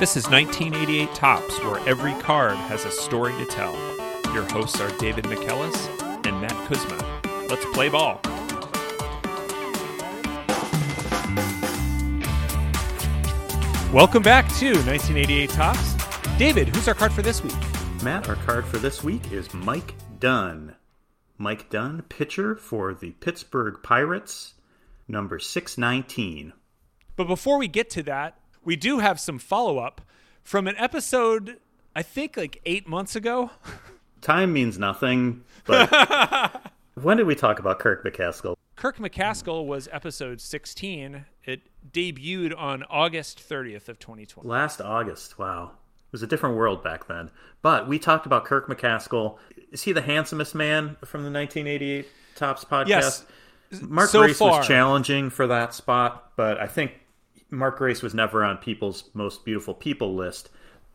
This is 1988 Topps, where every card has a story to tell. Your hosts are David McKellis and Matt Kuzma. Let's play ball. Welcome back to 1988 Topps. David, who's our card for this week? Matt, our card for this week is Mike Dunn. Mike Dunn, pitcher for the Pittsburgh Pirates, number 619. But before we get to that, we do have some follow up from an episode, I think like eight months ago. Time means nothing, but when did we talk about Kirk McCaskill? Kirk McCaskill was episode 16. It debuted on August 30th of 2020. Last August. Wow. It was a different world back then. But we talked about Kirk McCaskill. Is he the handsomest man from the 1988 Topps podcast? Yes. Mark So Grace far. was challenging for that spot, but I think Mark Grace was never on people's most beautiful people list.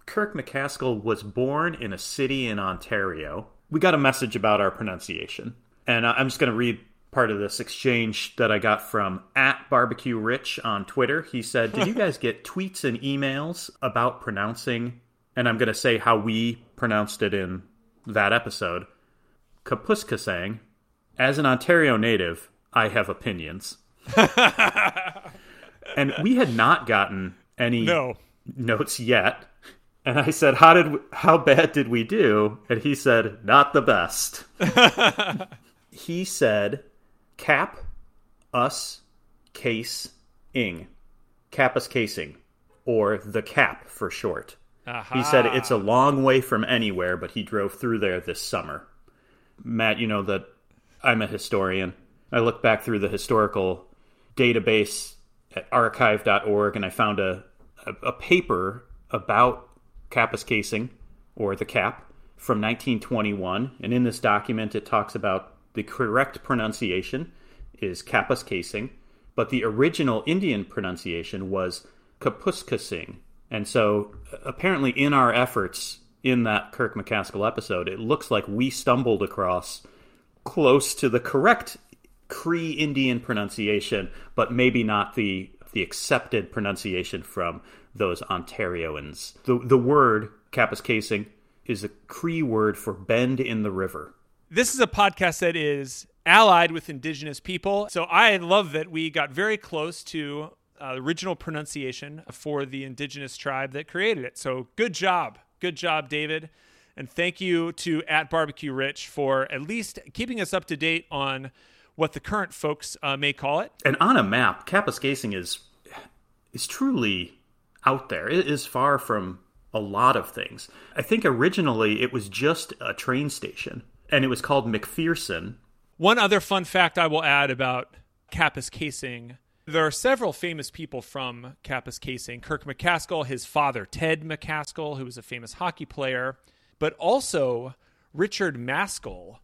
Kirk McCaskill was born in a city in Ontario. We got a message about our pronunciation. And I'm just going to read part of this exchange that I got from at barbecue rich on Twitter. He said, Did you guys get tweets and emails about pronouncing? And I'm going to say how we pronounced it in that episode. Kapuskasang, as an Ontario native, I have opinions. and we had not gotten any No. notes yet. And I said, "How did how bad did we do?" And he said, "Not the best." he said, "Cap us case ing, capus casing, or the cap for short." He said it's a long way from anywhere, but he drove through there this summer. Matt, you know that I'm a historian. I look back through the historical database at archive.org and I found a, a, a paper about Kappa's casing, or the cap, from 1921. And in this document, it talks about the correct pronunciation is Kappa's casing, but the original Indian pronunciation was kapuskasing. And so, uh, apparently, in our efforts in that Kirk McCaskill episode, it looks like we stumbled across close to the correct Cree Indian pronunciation, but maybe not the the accepted pronunciation from those Ontarians. The the word Kapuskasing is a Cree word for bend in the river. This is a podcast that is allied with indigenous people. So I love that we got very close to uh, original pronunciation for the indigenous tribe that created it. So good job. Good job, David. And thank you to at Barbecue Rich for at least keeping us up to date on what the current folks uh, may call it. And on a map, Kapuskasing is is truly out there. It is far from a lot of things. I think originally it was just a train station, and it was called McPherson. One other fun fact I will add about Kapuskasing there are several famous people from Kapuskasing Kirk McCaskill, his father, Ted McCaskill, who was a famous hockey player, but also Richard Maskell,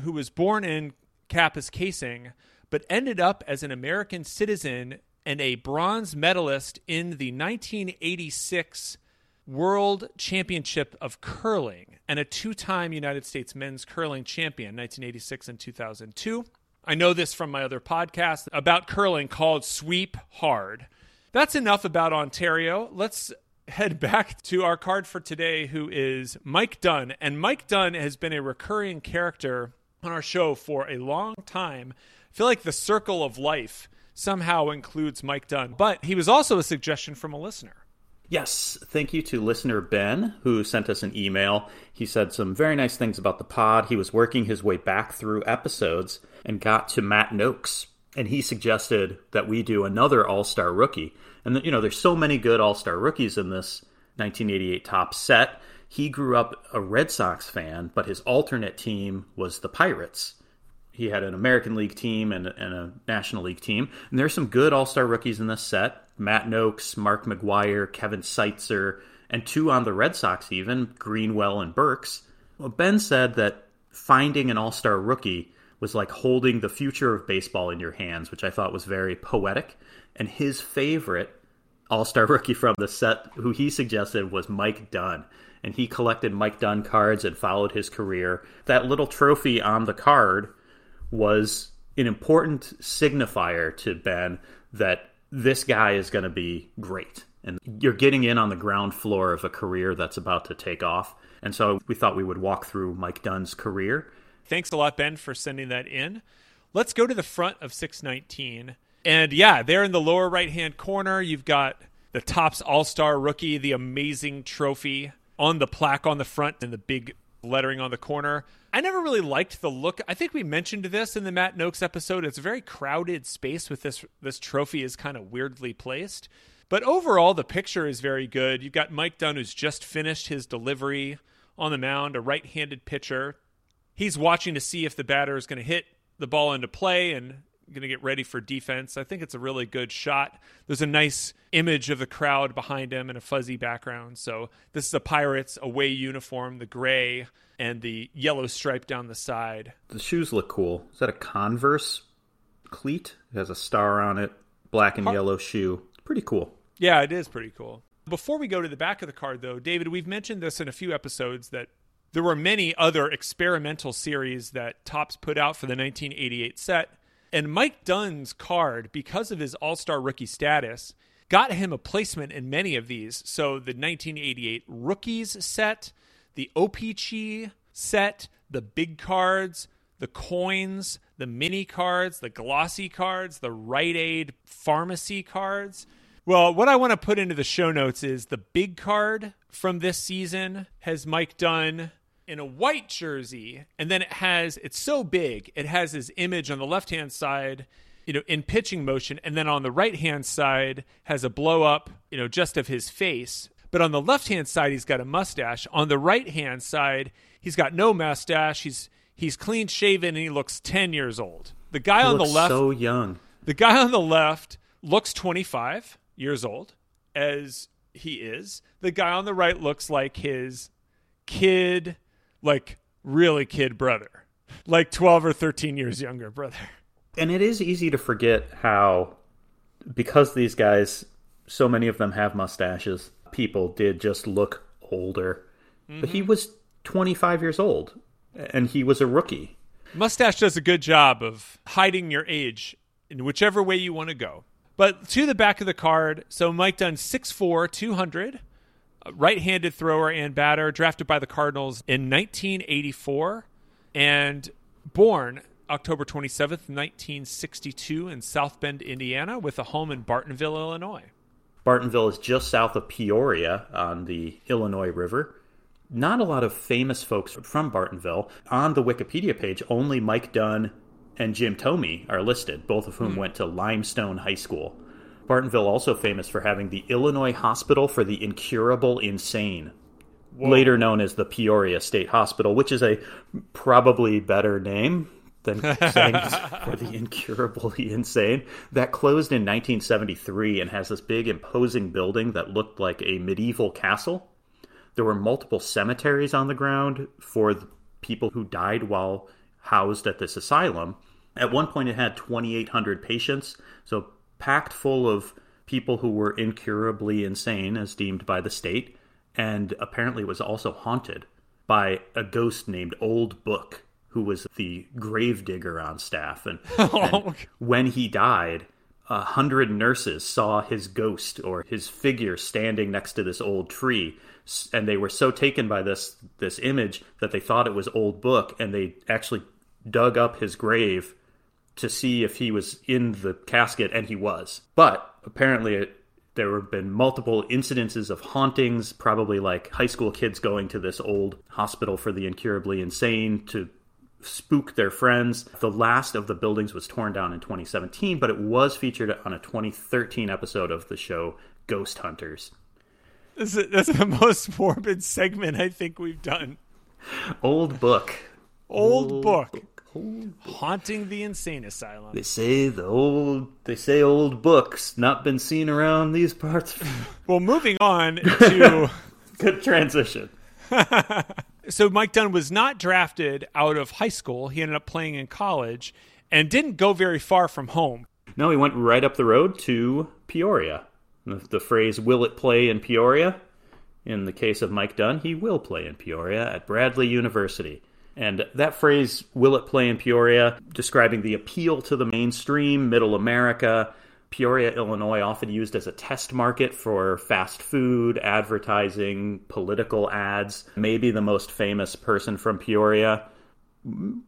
who was born in Kapuskasing, but ended up as an American citizen and a bronze medalist in the 1986 World Championship of Curling and a two time United States men's curling champion, 1986 and 2002. I know this from my other podcast about curling called Sweep Hard. That's enough about Ontario. Let's head back to our card for today, who is Mike Dunn. And Mike Dunn has been a recurring character on our show for a long time. I feel like the circle of life somehow includes Mike Dunn, but he was also a suggestion from a listener. Yes, thank you to listener Ben, who sent us an email. He said some very nice things about the pod. He was working his way back through episodes and got to Matt Nokes, and he suggested that we do another All Star rookie. And, you know, there's so many good All Star rookies in this 1988 top set. He grew up a Red Sox fan, but his alternate team was the Pirates. He had an American League team and, and a National League team. And there's some good All Star rookies in this set Matt Nokes, Mark McGwire, Kevin Seitzer, and two on the Red Sox, even Greenwell and Burks. Well, ben said that finding an All Star rookie was like holding the future of baseball in your hands, which I thought was very poetic. And his favorite All Star rookie from the set, who he suggested, was Mike Dunn. And he collected Mike Dunn cards and followed his career. That little trophy on the card was an important signifier to Ben that this guy is going to be great. and you're getting in on the ground floor of a career that's about to take off. And so we thought we would walk through Mike Dunn's career. Thanks a lot, Ben, for sending that in. Let's go to the front of 619. And yeah, there in the lower right hand corner, you've got the Topps All Star rookie, the amazing trophy on the plaque on the front and the big lettering on the corner. I never really liked the look. I think we mentioned this in the Matt Nokes episode. It's a very crowded space with this this trophy is kind of weirdly placed. But overall the picture is very good. You've got Mike Dunn who's just finished his delivery on the mound, a right-handed pitcher. He's watching to see if the batter is going to hit the ball into play and going to get ready for defense. I think it's a really good shot. There's a nice image of the crowd behind him and a fuzzy background. So this is a Pirates away uniform, the gray and the yellow stripe down the side. The shoes look cool. Is that a Converse cleat? It has a star on it, black and yellow shoe. Pretty cool. Yeah, it is pretty cool. Before we go to the back of the card, though, David, we've mentioned this in a few episodes that there were many other experimental series that Topps put out for the 1988 set and Mike Dunn's card, because of his all star rookie status, got him a placement in many of these. So the 1988 rookies set, the OPC set, the big cards, the coins, the mini cards, the glossy cards, the Rite Aid pharmacy cards. Well, what I want to put into the show notes is the big card from this season has Mike Dunn in a white jersey, and then it has it's so big, it has his image on the left hand side, you know, in pitching motion, and then on the right hand side has a blow up, you know, just of his face. But on the left hand side, he's got a mustache. On the right hand side, he's got no mustache. He's he's clean shaven and he looks ten years old. The guy he on the left, so young. The guy on the left looks twenty five years old, as he is. The guy on the right looks like his kid like really kid brother, like 12 or 13 years younger brother. And it is easy to forget how, because these guys, so many of them have mustaches, people did just look older. Mm-hmm. But he mm-hmm. was 25 years old and he was a rookie. Mustache does a good job of hiding your age in whichever way you want to go. But to the back of the card, so Mike Dunn 6'4, 200 right handed thrower and batter, drafted by the Cardinals in 1984 and born October 27th, 1962, in South Bend, Indiana, with a home in Bartonville, Illinois. Bartonville is just south of Peoria on the Illinois River. Not a lot of famous folks from Bartonville. On the Wikipedia page, only Mike Dunn and Jim Thome are listed, both of whom mm. went to Limestone High School. Bartonville also famous for having the Illinois Hospital for the Incurable Insane, Whoa. later known as the Peoria State Hospital, which is a probably better name than saying for the incurably insane. That closed in 1973 and has this big imposing building that looked like a medieval castle. There were multiple cemeteries on the ground for the people who died while housed at this asylum. At one point, it had 2,800 patients, so packed full of people who were incurably insane, as deemed by the state, and apparently was also haunted by a ghost named Old Book, who was the gravedigger on staff. And, oh, and when he died, a hundred nurses saw his ghost or his figure standing next to this old tree and they were so taken by this this image that they thought it was old book and they actually dug up his grave to see if he was in the casket, and he was. But apparently, it, there have been multiple incidences of hauntings, probably like high school kids going to this old hospital for the incurably insane to spook their friends. The last of the buildings was torn down in 2017, but it was featured on a 2013 episode of the show Ghost Hunters. This is, that's the most morbid segment I think we've done. Old book. Old, old book. Book haunting the insane asylum. They say the old they say old books not been seen around these parts. well, moving on to good transition. so Mike Dunn was not drafted out of high school. He ended up playing in college and didn't go very far from home. No, he went right up the road to Peoria. The, the phrase "Will it play in Peoria?" In the case of Mike Dunn, he will play in Peoria at Bradley University. And that phrase, will it play in Peoria, describing the appeal to the mainstream, middle America, Peoria, Illinois, often used as a test market for fast food, advertising, political ads. Maybe the most famous person from Peoria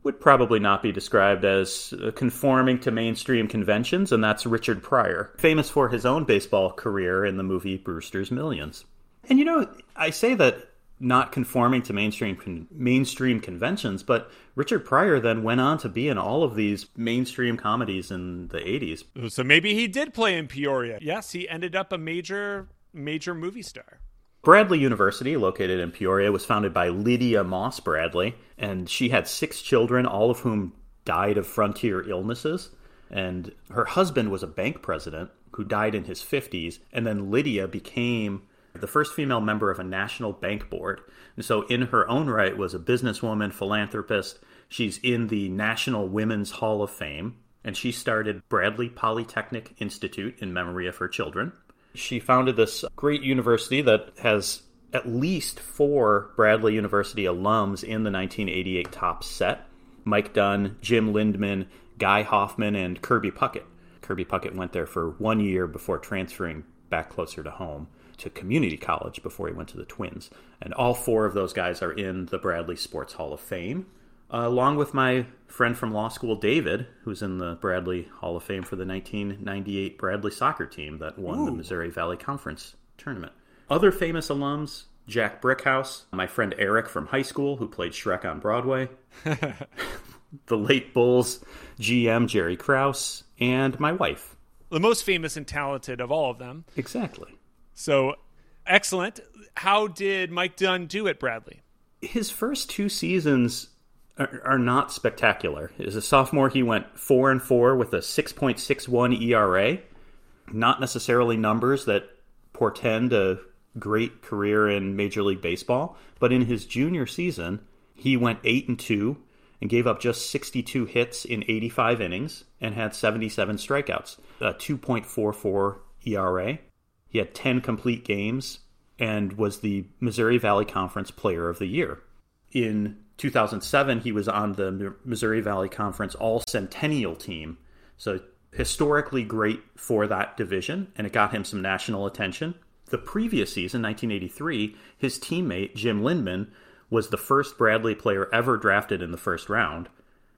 would probably not be described as uh, conforming to mainstream conventions, and that's Richard Pryor, famous for his own baseball career in the movie Brewster's Millions. And you know, I say that not conforming to mainstream con- mainstream conventions, but Richard Pryor then went on to be in all of these mainstream comedies in the 80s. So maybe he did play in Peoria. Yes, he ended up a major major movie star. Bradley University, located in Peoria, was founded by Lydia Moss Bradley, and she had six children, all of whom died of frontier illnesses. And her husband was a bank president who died in his 50s, and then Lydia became the first female member of a national bank board. And so, in her own right, was a businesswoman, philanthropist. She's in the National Women's Hall of Fame, and she started Bradley Polytechnic Institute in memory of her children. She founded this great university that has at least four Bradley University alums in the 1988 top set Mike Dunn, Jim Lindman, Guy Hoffman, and Kirby Puckett. Kirby Puckett went there for one year before transferring back closer to home to community college before he went to the Twins. And all four of those guys are in the Bradley Sports Hall of Fame, uh, along with my friend from law school, David, who's in the Bradley Hall of Fame for the 1998 Bradley soccer team that won Ooh. the Missouri Valley Conference tournament. Other famous alums Jack Brickhouse, my friend Eric from high school who played Shrek on Broadway, the late Bulls GM Jerry Krause, and my wife. The most famous and talented of all of them. Exactly. So excellent. How did Mike Dunn do it, Bradley? His first two seasons are, are not spectacular. As a sophomore, he went four and four with a 6.61 ERA. Not necessarily numbers that portend a great career in Major League Baseball, but in his junior season, he went eight and two and gave up just 62 hits in 85 innings and had 77 strikeouts, a 2.44 ERA. He had 10 complete games and was the Missouri Valley Conference Player of the Year. In 2007, he was on the Missouri Valley Conference All Centennial team. So, historically great for that division, and it got him some national attention. The previous season, 1983, his teammate, Jim Lindman, was the first Bradley player ever drafted in the first round.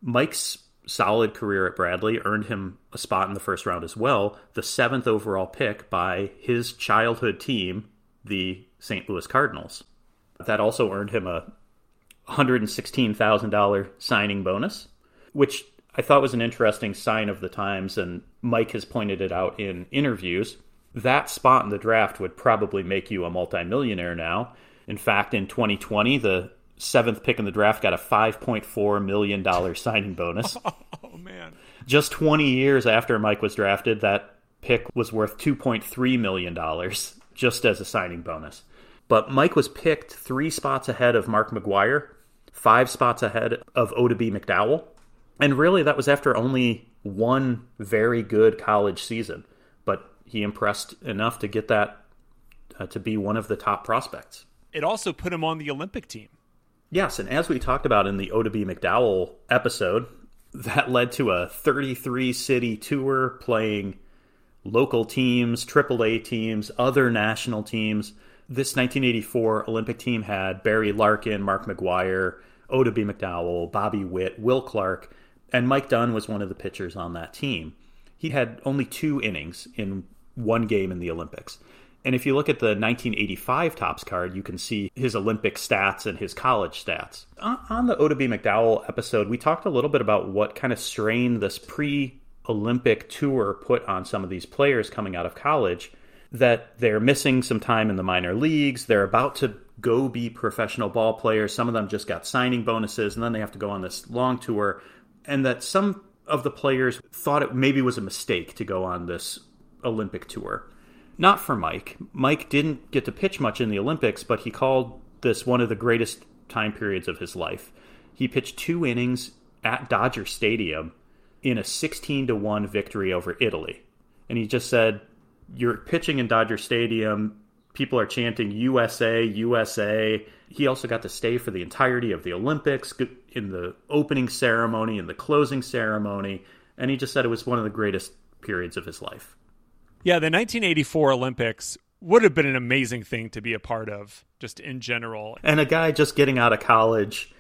Mike's solid career at Bradley earned him a spot in the first round as well, the seventh overall pick by his childhood team, the St. Louis Cardinals. That also earned him a $116,000 signing bonus, which I thought was an interesting sign of the times, and Mike has pointed it out in interviews. That spot in the draft would probably make you a multimillionaire now. In fact, in 2020, the seventh pick in the draft got a $5.4 million signing bonus. Oh, man. Just 20 years after Mike was drafted, that pick was worth $2.3 million just as a signing bonus. But Mike was picked three spots ahead of Mark McGwire, five spots ahead of Oddibe McDowell. And really, that was after only one very good college season. But he impressed enough to get that uh, to be one of the top prospects. It also put him on the Olympic team. Yes, and as we talked about in the Oddibe McDowell episode, that led to a 33 city tour playing local teams, AAA teams, other national teams. This 1984 Olympic team had Barry Larkin, Mark McGwire, Oddibe McDowell, Bobby Witt, Will Clark, and Mike Dunn was one of the pitchers on that team. He had only two innings in one game in the Olympics. And if you look at the 1985 Topps card, you can see his Olympic stats and his college stats. On the Oddibe McDowell episode, we talked a little bit about what kind of strain this pre Olympic tour put on some of these players coming out of college. That they're missing some time in the minor leagues. They're about to go be professional ball players. Some of them just got signing bonuses, and then they have to go on this long tour. And that some of the players thought it maybe was a mistake to go on this Olympic tour not for Mike. Mike didn't get to pitch much in the Olympics, but he called this one of the greatest time periods of his life. He pitched two innings at Dodger Stadium in a 16 to 1 victory over Italy. And he just said, You're pitching in Dodger Stadium. People are chanting USA, USA. He also got to stay for the entirety of the Olympics in the opening ceremony and the closing ceremony. And he just said it was one of the greatest periods of his life. Yeah, the 1984 Olympics would have been an amazing thing to be a part of, just in general. And a guy just getting out of college,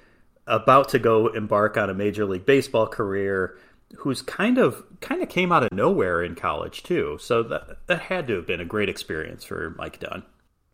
about to go embark on a Major League Baseball career, who's kind of kind of came out of nowhere in college too. So that that had to have been a great experience for Mike Dunn.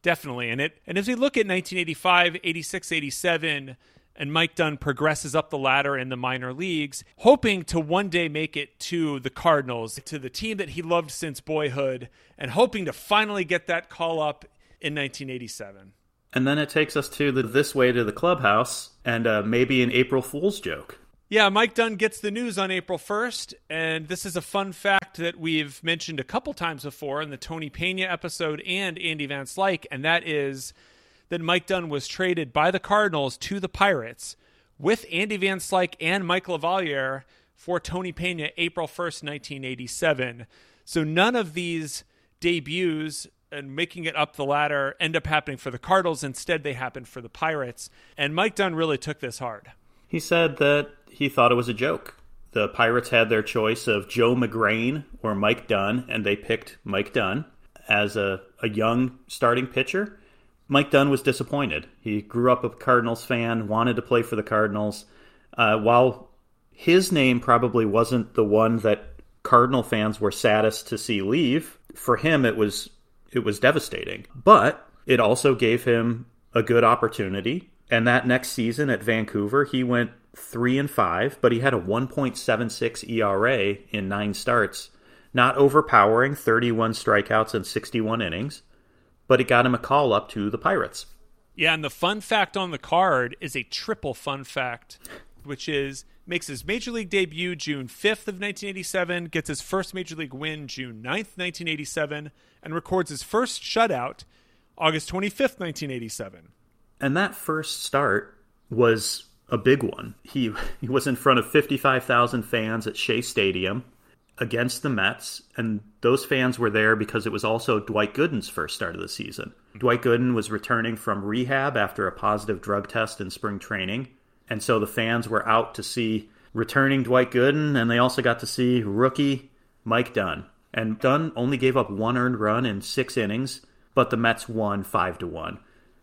Definitely. And it and as we look at 1985, 86, 87, and Mike Dunn progresses up the ladder in the minor leagues, hoping to one day make it to the Cardinals, to the team that he loved since boyhood, and hoping to finally get that call up in 1987. And then it takes us to the this way to the clubhouse and uh, maybe an April Fool's joke. Yeah, Mike Dunn gets the news on April 1st, and this is a fun fact that we've mentioned a couple times before in the Tony Pena episode and Andy Van Slyke, and that is that Mike Dunn was traded by the Cardinals to the Pirates with Andy Van Slyke and Mike LaValliere for Tony Pena April 1st, 1987. So none of these debuts and making it up the ladder end up happening for the Cardinals. Instead, they happen for the Pirates. And Mike Dunn really took this hard. He said that he thought it was a joke. The Pirates had their choice of Joe Magrane or Mike Dunn, and they picked Mike Dunn as a, a young starting pitcher. Mike Dunn was disappointed. He grew up a Cardinals fan, wanted to play for the Cardinals. Uh, while his name probably wasn't the one that Cardinal fans were saddest to see leave, for him it was it was devastating. But it also gave him a good opportunity. And that next season at Vancouver, he went three and five, but he had a 1.76 ERA in nine starts, not overpowering 31 strikeouts and 61 innings but it got him a call up to the Pirates. Yeah, and the fun fact on the card is a triple fun fact, which is makes his major league debut June 5th of 1987, gets his first major league win June 9th, 1987, and records his first shutout August 25th, 1987. And that first start was a big one. He he was in front of 55,000 fans at Shea Stadium against the Mets, and those fans were there because it was also Dwight Gooden's first start of the season. Dwight Gooden was returning from rehab after a positive drug test in spring training, and so the fans were out to see returning Dwight Gooden, and they also got to see rookie Mike Dunn. And Dunn only gave up one earned run in six innings, but the Mets won five to one.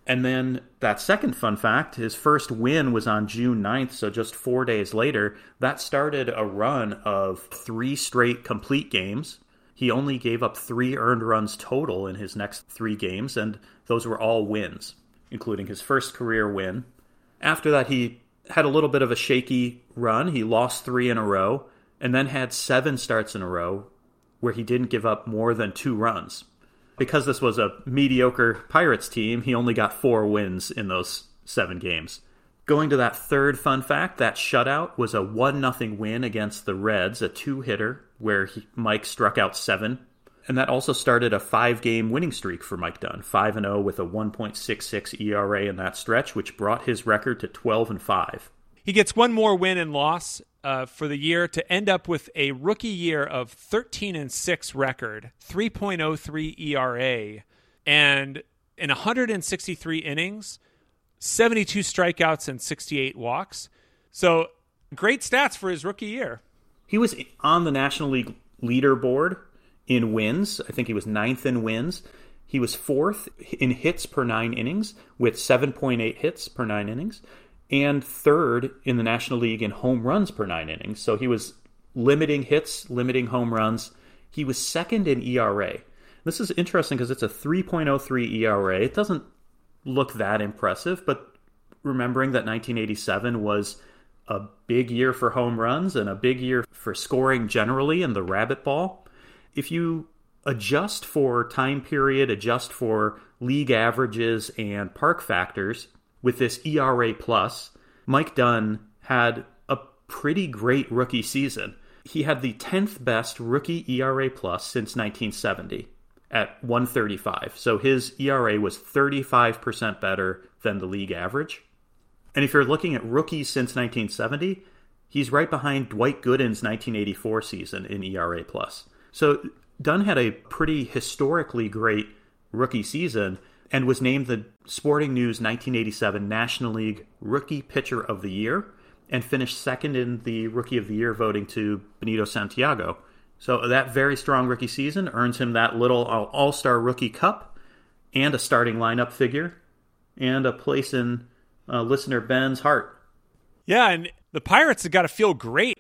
And then that second fun fact, his first win was on June 9th, so just four days later. That started a run of three straight complete games. He only gave up three earned runs total in his next three games, and those were all wins, including his first career win. After that, he had a little bit of a shaky run. He lost three in a row, and then had seven starts in a row where he didn't give up more than two runs because this was a mediocre Pirates team, he only got four wins in those seven games. Going to that third fun fact, that shutout was a 1 0 win against the Reds, a two hitter where he, Mike struck out seven. And that also started a five game winning streak for Mike Dunn, 5 0 with a 1.66 ERA in that stretch, which brought his record to 12 and 5. He gets one more win and loss uh, for the year to end up with a rookie year of 13 and 6 record, 3.03 ERA, and in 163 innings, 72 strikeouts and 68 walks. So great stats for his rookie year. He was on the National League leaderboard in wins. I think he was ninth in wins. He was fourth in hits per nine innings with 7.8 hits per nine innings and third in the National League in home runs per nine innings. So he was limiting hits, limiting home runs. He was second in ERA. This is interesting because it's a 3.03 ERA. It doesn't look that impressive, but remembering that 1987 was a big year for home runs and a big year for scoring generally in the rabbit ball, if you adjust for time period, adjust for league averages and park factors, with this ERA plus, Mike Dunn had a pretty great rookie season. He had the 10th best rookie ERA plus since 1970 at 135. So his ERA was 35% better than the league average. And if you're looking at rookies since 1970, he's right behind Dwight Gooden's 1984 season in ERA plus. So Dunn had a pretty historically great rookie season and was named the Sporting News 1987 National League Rookie Pitcher of the Year and finished second in the Rookie of the Year voting to Benito Santiago, So that very strong rookie season earns him that little All Star Rookie Cup and a starting lineup figure and a place in uh, listener Ben's heart. Yeah, and the Pirates have got to feel great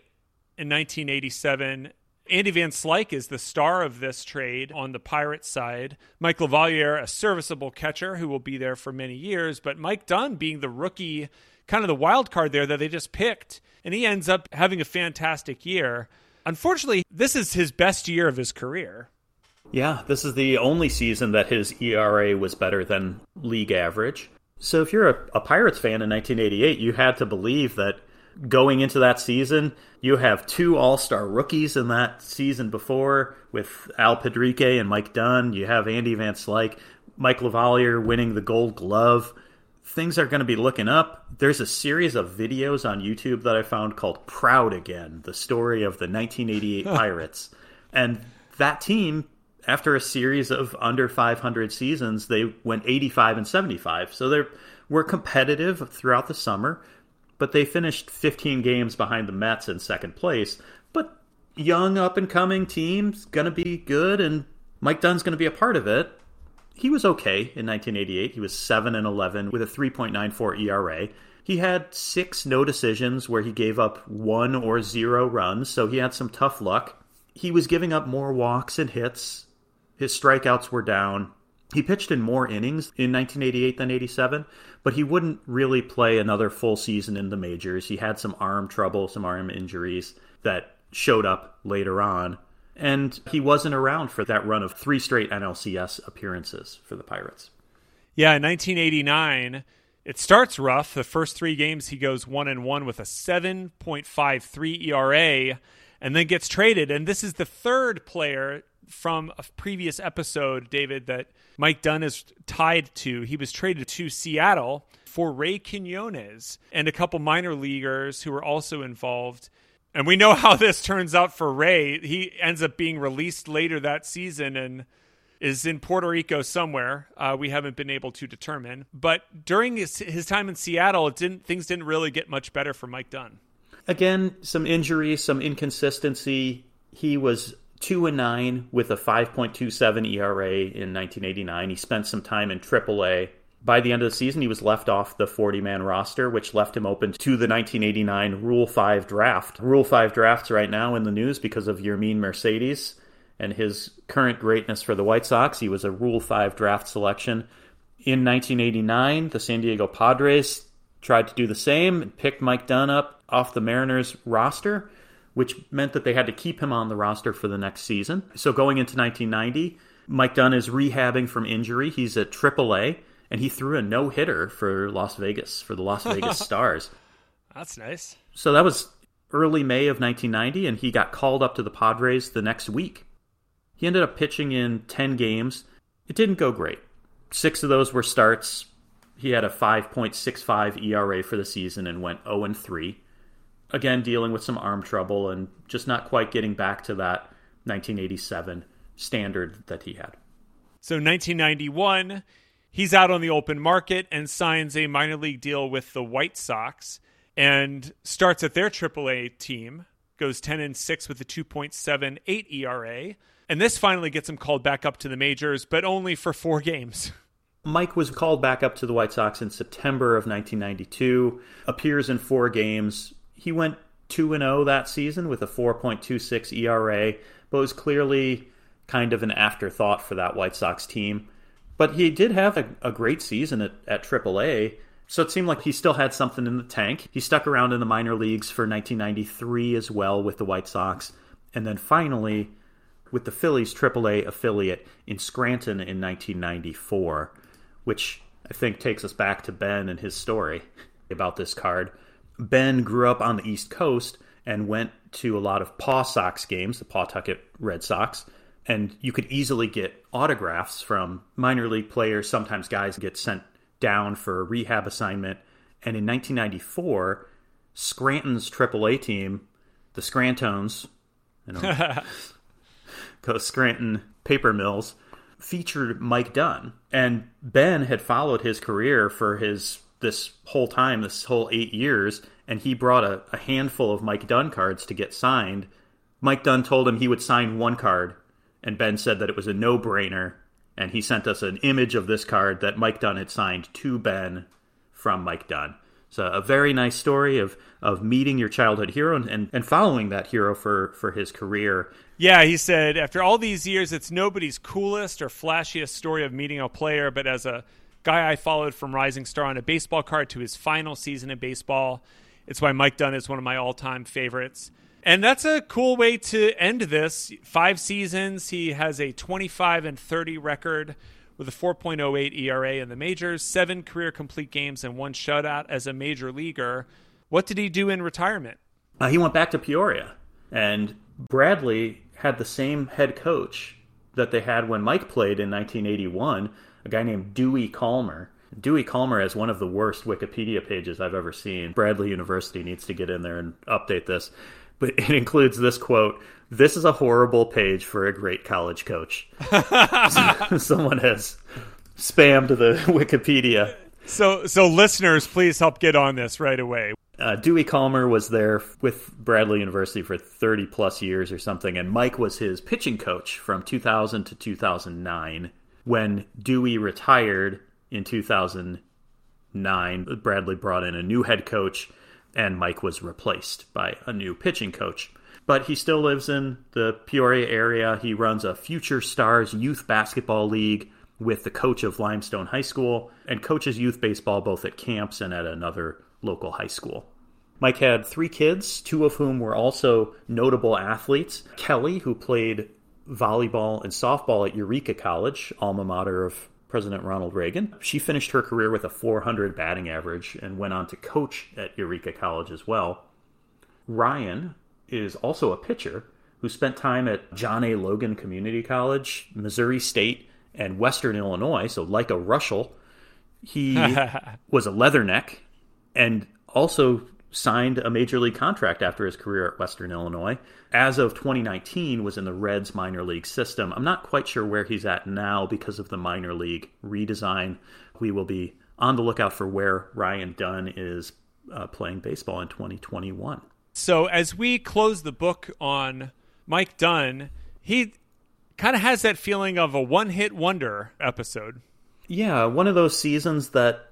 in 1987. Andy Van Slyke is the star of this trade on the Pirates side. Mike LaValliere, a serviceable catcher who will be there for many years, but Mike Dunn being the rookie, kind of the wild card there that they just picked, and he ends up having a fantastic year. Unfortunately, this is his best year of his career. Yeah, this is the only season that his ERA was better than league average. So if you're a, a Pirates fan in 1988, you had to believe that going into that season, you have two All Star rookies in that season before with Al Pedrique and Mike Dunn. You have Andy Van Slyke, Mike LaValliere winning the Gold Glove. Things are going to be looking up. There's a series of videos on YouTube that I found called Proud Again, the story of the 1988 Pirates. And that team after a series of under 500 seasons, they went 85 and 75. So they were competitive throughout the summer, but they finished 15 games behind the Mets in second place. But young, up and coming team's going to be good, and Mike Dunn's going to be a part of it. He was okay in 1988. He was 7 and 11 with a 3.94 ERA. He had six no decisions where he gave up one or zero runs, so he had some tough luck. He was giving up more walks and hits his strikeouts were down. He pitched in more innings in 1988 than 87, but he wouldn't really play another full season in the majors. He had some arm trouble, some arm injuries that showed up later on. And he wasn't around for that run of three straight NLCS appearances for the Pirates. Yeah, in 1989, it starts rough. The first three games, he goes one and one with a 7.53 ERA and then gets traded. And this is the third player from a previous episode, David, that Mike Dunn is tied to. He was traded to Seattle for Rey Quinones and a couple minor leaguers who were also involved. And we know how this turns out for Rey. He ends up being released later that season and is in Puerto Rico somewhere. Uh, we haven't been able to determine. But during his, his time in Seattle, it didn't things didn't really get much better for Mike Dunn. Again, some injuries, some inconsistency. He was two and nine with a 5.27 ERA in 1989. He spent some time in AAA. By the end of the season, he was left off the 40 man roster, which left him open to the 1989 Rule 5 draft. Rule 5 drafts right now in the news because of Yermin Mercedes and his current greatness for the White Sox. He was a Rule 5 draft selection. In 1989, the San Diego Padres tried to do the same and picked Mike Dunn up off the Mariners roster which meant that they had to keep him on the roster for the next season. So going into 1990, Mike Dunn is rehabbing from injury. He's at AAA, and he threw a no hitter for Las Vegas, for the Las Vegas Stars. That's nice. So that was early May of 1990, and he got called up to the Padres the next week. He ended up pitching in 10 games. It didn't go great. Six of those were starts. He had a 5.65 ERA for the season and went 0 3 again dealing with some arm trouble and just not quite getting back to that 1987 standard that he had. So 1991, he's out on the open market and signs a minor league deal with the White Sox and starts at their AAA team, goes 10 and 6 with a 2.78 ERA. And this finally gets him called back up to the majors, but only for four games. Mike was called back up to the White Sox in September of 1992, appears in four games, he went 2 and 0 that season with a 4.26 ERA, but was clearly kind of an afterthought for that White Sox team. But he did have a, a great season at, at AAA, so it seemed like he still had something in the tank. He stuck around in the minor leagues for 1993 as well with the White Sox, and then finally with the Phillies AAA affiliate in Scranton in 1994, which I think takes us back to Ben and his story about this card. Ben grew up on the East Coast and went to a lot of Paw Sox games, the Pawtucket Red Sox, and you could easily get autographs from minor league players. Sometimes guys get sent down for a rehab assignment. And in 1994, Scranton's AAA team, the Scrantones, you know, because Scranton Paper Mills, featured Mike Dunn. And Ben had followed his career for his this whole time, this whole eight years, and he brought a, a handful of Mike Dunn cards to get signed Mike Dunn told him he would sign one card, and Ben said that it was a no brainer. And he sent us an image of this card that Mike Dunn had signed to Ben from Mike Dunn. So a very nice story of of meeting your childhood hero and, and, and following that hero for, for his career. Yeah, he said, after all these years, it's nobody's coolest or flashiest story of meeting a player, but as a guy I followed from Rising Star on a baseball card to his final season in baseball, it's why Mike Dunn is one of my all time favorites. And that's a cool way to end this. Five seasons. He has a 25 and 30 record with a 4.08 ERA in the majors, seven career complete games, and one shutout as a major leaguer. What did he do in retirement? Uh, he went back to Peoria, and Bradley had the same head coach that they had when Mike played in 1981, a guy named Dewey Kalmer. Dewey Kalmer has one of the worst Wikipedia pages I've ever seen. Bradley University needs to get in there and update this. But it includes this quote this is a horrible page for a great college coach. Someone has spammed the wikipedia. So so listeners please help get on this right away. Uh, dewey kalmer was there with bradley university for 30 plus years or something and mike was his pitching coach from 2000 to 2009 when dewey retired in 2009 bradley brought in a new head coach and Mike was replaced by a new pitching coach. But he still lives in the Peoria area. He runs a Future Stars Youth Basketball League with the coach of Limestone High School and coaches youth baseball both at camps and at another local high school. Mike had three kids, two of whom were also notable athletes. Kelly, who played volleyball and softball at Eureka College, alma mater of President Ronald Reagan. She finished her career with a 400 batting average and went on to coach at Eureka College as well. Ryan is also a pitcher who spent time at John A. Logan Community College, Missouri State, and Western Illinois, so like a Russell. He was a leatherneck and also signed a major league contract after his career at Western Illinois. As of 2019 was in the Reds minor league system. I'm not quite sure where he's at now because of the minor league redesign. We will be on the lookout for where Ryan Dunn is uh, playing baseball in 2021. So as we close the book on Mike Dunn, he kind of has that feeling of a one-hit wonder episode. Yeah, one of those seasons that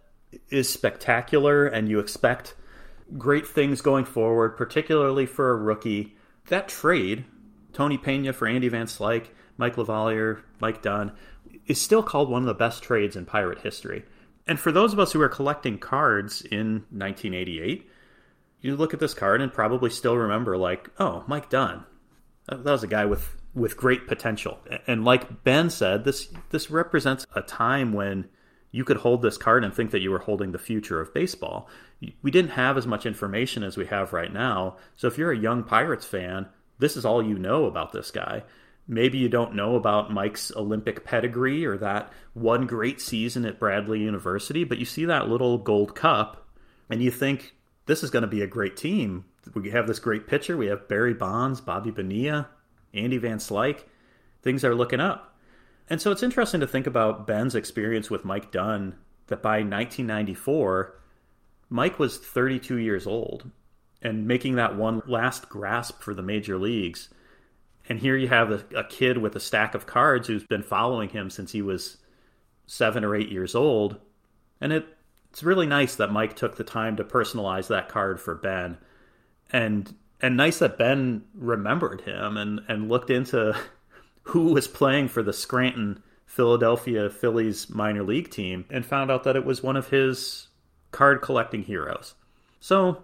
is spectacular and you expect great things going forward, particularly for a rookie. That trade, Tony Pena for Andy Van Slyke, Mike LaValliere, Mike Dunn, is still called one of the best trades in Pirate history. And for those of us who are collecting cards in 1988, you look at this card and probably still remember, like, oh, Mike Dunn. That was a guy with, with great potential. And like Ben said, this this represents a time when you could hold this card and think that you were holding the future of baseball. We didn't have as much information as we have right now. So if you're a young Pirates fan, this is all you know about this guy. Maybe you don't know about Mike's Olympic pedigree or that one great season at Bradley University, but you see that little gold cup and you think this is going to be a great team. We have this great pitcher. We have Barry Bonds, Bobby Bonilla, Andy Van Slyke. Things are looking up. And so it's interesting to think about Ben's experience with Mike Dunn that by 1994, Mike was 32 years old and making that one last grasp for the major leagues. And here you have a, a, kid with a stack of cards who's been following him since he was seven or eight years old. And it, it's really nice that Mike took the time to personalize that card for Ben. And and nice that Ben remembered him and, and looked into who was playing for the Scranton Philadelphia Phillies minor league team and found out that it was one of his card collecting heroes. So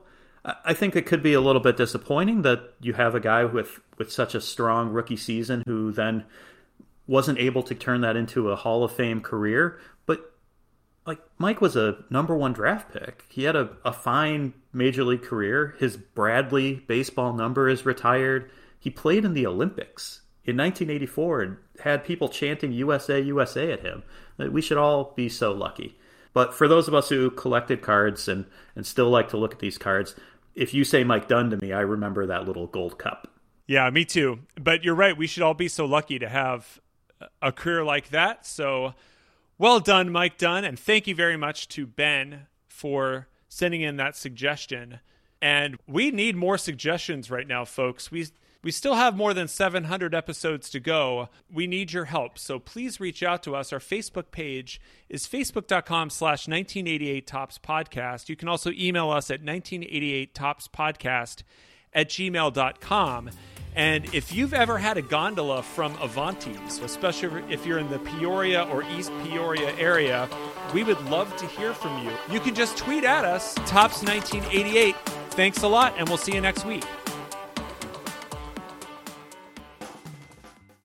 I think it could be a little bit disappointing that you have a guy with, with such a strong rookie season who then wasn't able to turn that into a Hall of Fame career. But like Mike was a number one draft pick. He had a, a fine major league career. His Bradley baseball number is retired. He played in the Olympics in 1984 and had people chanting USA, USA at him. We should all be so lucky. But for those of us who collected cards and, and still like to look at these cards, if you say Mike Dunn to me, I remember that little gold cup. Yeah, me too. But you're right. We should all be so lucky to have a career like that. So well done, Mike Dunn. And thank you very much to Ben for sending in that suggestion. And we need more suggestions right now, folks. We We still have more than 700 episodes to go. We need your help, so please reach out to us. Our Facebook page is facebook.com slash 1988 Topps Podcast. You can also email us at 1988 Topps Podcast at gmail.com. And if you've ever had a gondola from Avanti's, especially if you're in the Peoria or East Peoria area, we would love to hear from you. You can just tweet at us, Topps1988. Thanks a lot, and we'll see you next week.